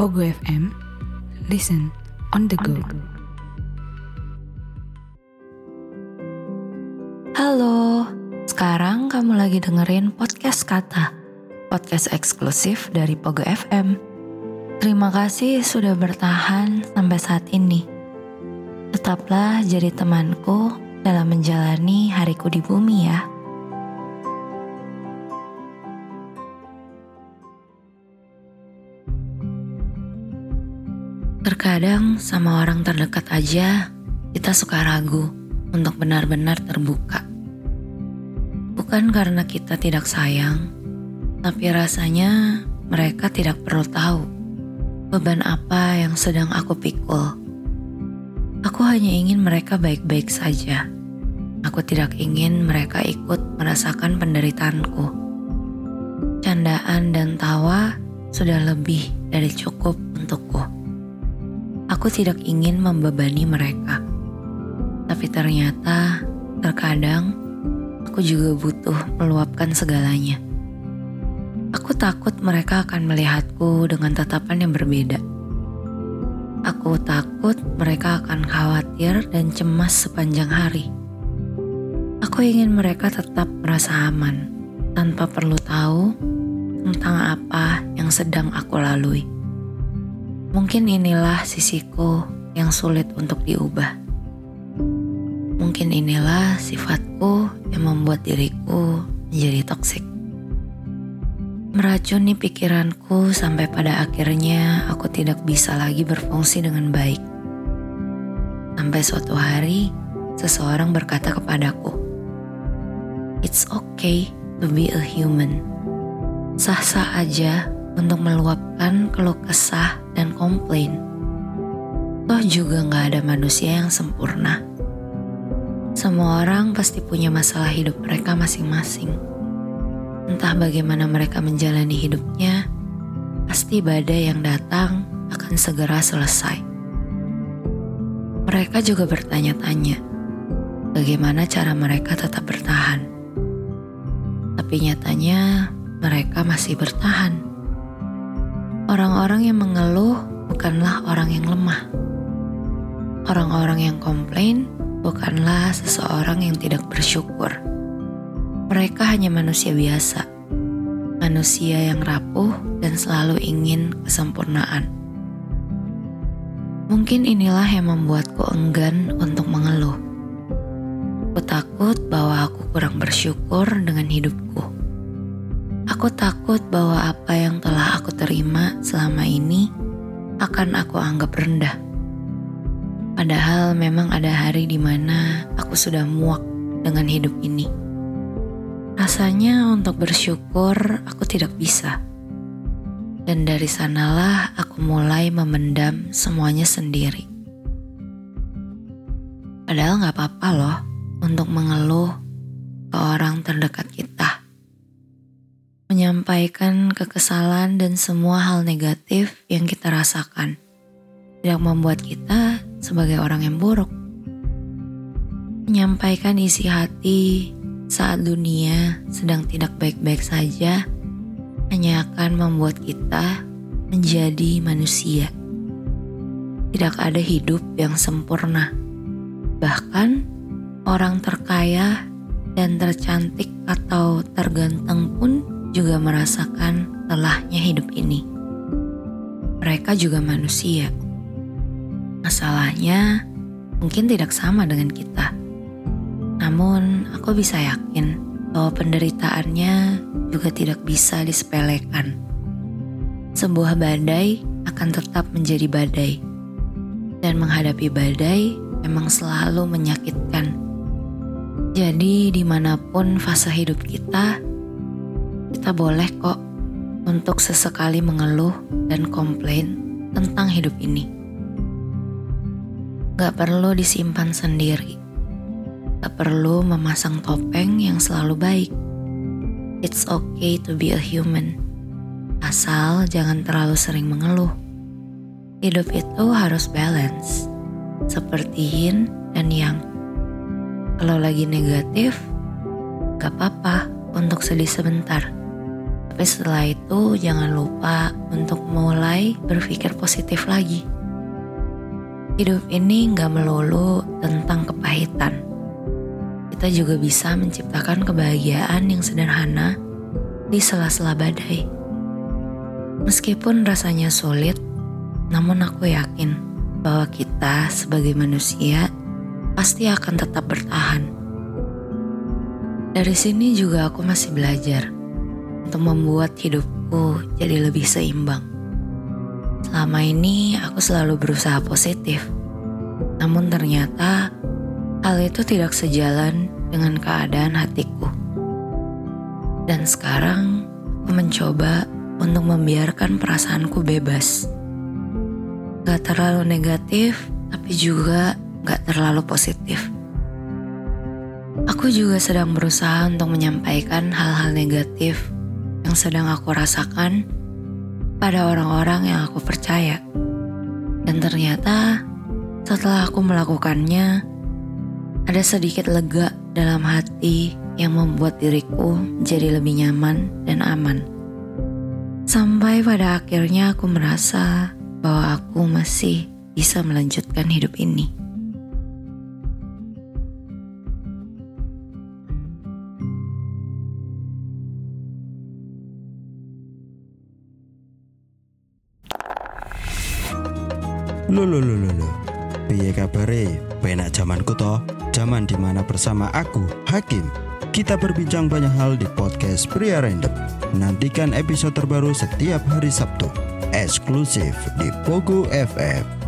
Pogo FM, listen on the go. Halo, sekarang kamu lagi dengerin podcast Kata, podcast eksklusif dari Pogo FM. Terima kasih sudah bertahan sampai saat ini. Tetaplah jadi temanku dalam menjalani hariku di bumi ya. Terkadang sama orang terdekat aja kita suka ragu untuk benar-benar terbuka. Bukan karena kita tidak sayang, tapi rasanya mereka tidak perlu tahu beban apa yang sedang aku pikul. Aku hanya ingin mereka baik-baik saja. Aku tidak ingin mereka ikut merasakan penderitaanku. Candaan dan tawa sudah lebih dari cukup untukku. Aku tidak ingin membebani mereka. Tapi ternyata terkadang aku juga butuh meluapkan segalanya. Aku takut mereka akan melihatku dengan tatapan yang berbeda. Aku takut mereka akan khawatir dan cemas sepanjang hari. Aku ingin mereka tetap merasa aman tanpa perlu tahu tentang apa yang sedang aku lalui. Mungkin inilah sisiku yang sulit untuk diubah. Mungkin inilah sifatku yang membuat diriku menjadi toksik. Meracuni pikiranku sampai pada akhirnya aku tidak bisa lagi berfungsi dengan baik. Sampai suatu hari, seseorang berkata kepadaku, "It's okay to be a human." Sah-sah aja untuk meluapkan keluh kesah dan komplain. Toh juga gak ada manusia yang sempurna. Semua orang pasti punya masalah hidup mereka masing-masing. Entah bagaimana mereka menjalani hidupnya, pasti badai yang datang akan segera selesai. Mereka juga bertanya-tanya, bagaimana cara mereka tetap bertahan. Tapi nyatanya mereka masih bertahan. Orang-orang yang mengeluh bukanlah orang yang lemah. Orang-orang yang komplain bukanlah seseorang yang tidak bersyukur. Mereka hanya manusia biasa, manusia yang rapuh dan selalu ingin kesempurnaan. Mungkin inilah yang membuatku enggan untuk mengeluh. Aku takut bahwa aku kurang bersyukur dengan hidupku. Aku takut bahwa apa yang telah aku terima selama ini akan aku anggap rendah. Padahal memang ada hari di mana aku sudah muak dengan hidup ini. Rasanya untuk bersyukur aku tidak bisa. Dan dari sanalah aku mulai memendam semuanya sendiri. Padahal gak apa-apa loh untuk mengeluh ke orang terdekat kita menyampaikan kekesalan dan semua hal negatif yang kita rasakan. Tidak membuat kita sebagai orang yang buruk. Menyampaikan isi hati saat dunia sedang tidak baik-baik saja hanya akan membuat kita menjadi manusia. Tidak ada hidup yang sempurna. Bahkan orang terkaya dan tercantik atau terganteng pun juga merasakan lelahnya hidup ini. Mereka juga manusia. Masalahnya mungkin tidak sama dengan kita. Namun, aku bisa yakin bahwa penderitaannya juga tidak bisa disepelekan. Sebuah badai akan tetap menjadi badai, dan menghadapi badai memang selalu menyakitkan. Jadi, di mana pun fase hidup kita, kita boleh kok untuk sesekali mengeluh dan komplain tentang hidup ini. Gak perlu disimpan sendiri. Gak perlu memasang topeng yang selalu baik. It's okay to be a human. Asal jangan terlalu sering mengeluh. Hidup itu harus balance. Seperti yin dan yang. Kalau lagi negatif, gak apa-apa untuk sedih sebentar Tapi setelah itu jangan lupa untuk mulai berpikir positif lagi. Hidup ini nggak melulu tentang kepahitan. Kita juga bisa menciptakan kebahagiaan yang sederhana di sela-sela badai. Meskipun rasanya sulit, namun aku yakin bahwa kita sebagai manusia pasti akan tetap bertahan. Dari sini juga aku masih belajar untuk membuat hidupku jadi lebih seimbang. Selama ini aku selalu berusaha positif, namun ternyata hal itu tidak sejalan dengan keadaan hatiku. Dan sekarang aku mencoba untuk membiarkan perasaanku bebas. Gak terlalu negatif, tapi juga gak terlalu positif. Aku juga sedang berusaha untuk menyampaikan hal-hal negatif yang sedang aku rasakan pada orang-orang yang aku percaya. Dan ternyata setelah aku melakukannya, ada sedikit lega dalam hati yang membuat diriku jadi lebih nyaman dan aman. Sampai pada akhirnya aku merasa bahwa aku masih bisa melanjutkan hidup ini. Lo lo lo lo lo. Piye kabare? Penak zamanku toh. Zaman di mana bersama aku, Hakim. Kita berbincang banyak hal di podcast Pria Random. Nantikan episode terbaru setiap hari Sabtu. Eksklusif di Pogo FM.